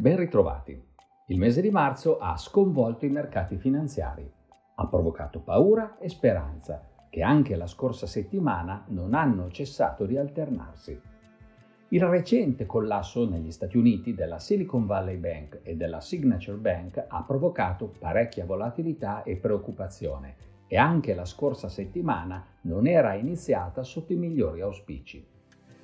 Ben ritrovati. Il mese di marzo ha sconvolto i mercati finanziari, ha provocato paura e speranza che anche la scorsa settimana non hanno cessato di alternarsi. Il recente collasso negli Stati Uniti della Silicon Valley Bank e della Signature Bank ha provocato parecchia volatilità e preoccupazione e anche la scorsa settimana non era iniziata sotto i migliori auspici.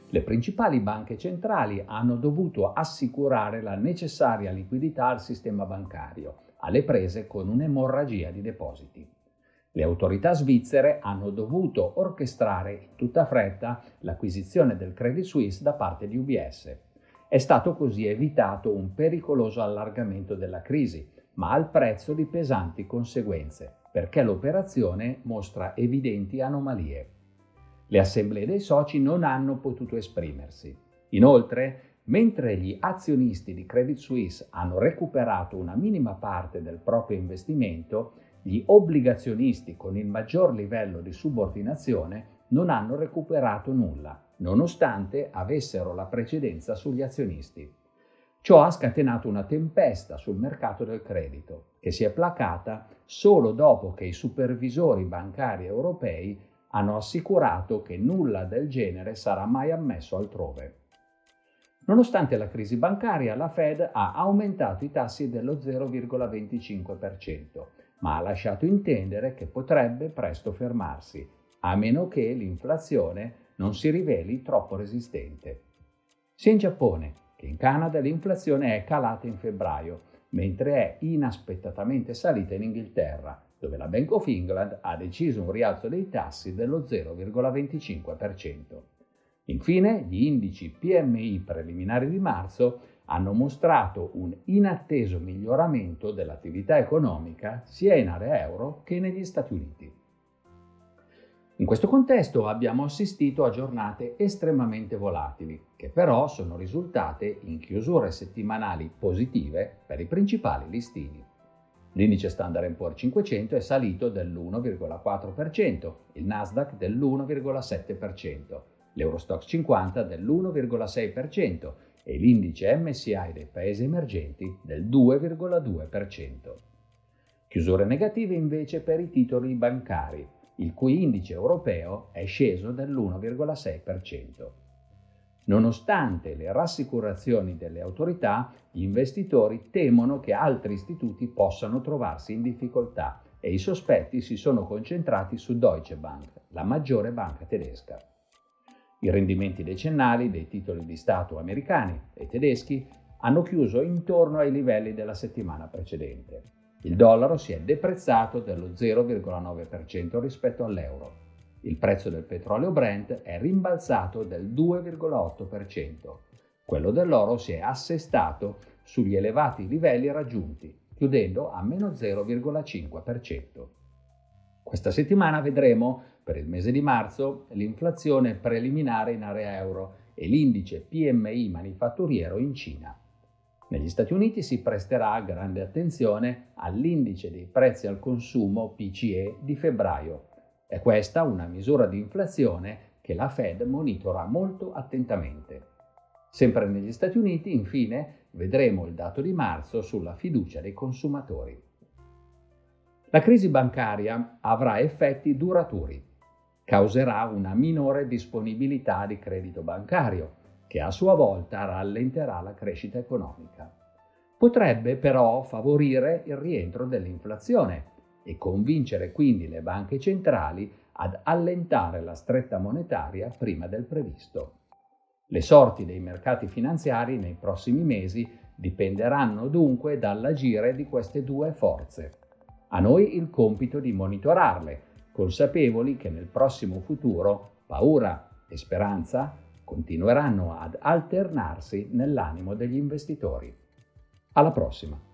Le principali banche centrali hanno dovuto assicurare la necessaria liquidità al sistema bancario, alle prese con un'emorragia di depositi. Le autorità svizzere hanno dovuto orchestrare in tutta fretta l'acquisizione del Credit Suisse da parte di UBS. È stato così evitato un pericoloso allargamento della crisi, ma al prezzo di pesanti conseguenze, perché l'operazione mostra evidenti anomalie. Le assemblee dei soci non hanno potuto esprimersi. Inoltre, mentre gli azionisti di Credit Suisse hanno recuperato una minima parte del proprio investimento, gli obbligazionisti con il maggior livello di subordinazione non hanno recuperato nulla, nonostante avessero la precedenza sugli azionisti. Ciò ha scatenato una tempesta sul mercato del credito, che si è placata solo dopo che i supervisori bancari europei hanno assicurato che nulla del genere sarà mai ammesso altrove. Nonostante la crisi bancaria, la Fed ha aumentato i tassi dello 0,25%, ma ha lasciato intendere che potrebbe presto fermarsi, a meno che l'inflazione non si riveli troppo resistente. Sia in Giappone che in Canada l'inflazione è calata in febbraio, mentre è inaspettatamente salita in Inghilterra, dove la Bank of England ha deciso un rialzo dei tassi dello 0,25%. Infine, gli indici PMI preliminari di marzo hanno mostrato un inatteso miglioramento dell'attività economica sia in area euro che negli Stati Uniti. In questo contesto abbiamo assistito a giornate estremamente volatili, che però sono risultate in chiusure settimanali positive per i principali listini. L'indice Standard Poor's 500 è salito dell'1,4%, il Nasdaq dell'1,7%, l'Eurostox 50 dell'1,6% e l'indice MSI dei paesi emergenti del 2,2%. Chiusure negative invece per i titoli bancari, il cui indice europeo è sceso dell'1,6%. Nonostante le rassicurazioni delle autorità, gli investitori temono che altri istituti possano trovarsi in difficoltà e i sospetti si sono concentrati su Deutsche Bank, la maggiore banca tedesca. I rendimenti decennali dei titoli di Stato americani e tedeschi hanno chiuso intorno ai livelli della settimana precedente. Il dollaro si è deprezzato dello 0,9% rispetto all'euro il prezzo del petrolio Brent è rimbalzato del 2,8%. Quello dell'oro si è assestato sugli elevati livelli raggiunti, chiudendo a meno 0,5%. Questa settimana vedremo, per il mese di marzo, l'inflazione preliminare in area euro e l'indice PMI manifatturiero in Cina. Negli Stati Uniti si presterà grande attenzione all'indice dei prezzi al consumo PCE di febbraio, è questa una misura di inflazione che la Fed monitora molto attentamente. Sempre negli Stati Uniti, infine, vedremo il dato di marzo sulla fiducia dei consumatori. La crisi bancaria avrà effetti duraturi. Causerà una minore disponibilità di credito bancario, che a sua volta rallenterà la crescita economica. Potrebbe però favorire il rientro dell'inflazione, e convincere quindi le banche centrali ad allentare la stretta monetaria prima del previsto. Le sorti dei mercati finanziari nei prossimi mesi dipenderanno dunque dall'agire di queste due forze. A noi il compito di monitorarle, consapevoli che nel prossimo futuro paura e speranza continueranno ad alternarsi nell'animo degli investitori. Alla prossima!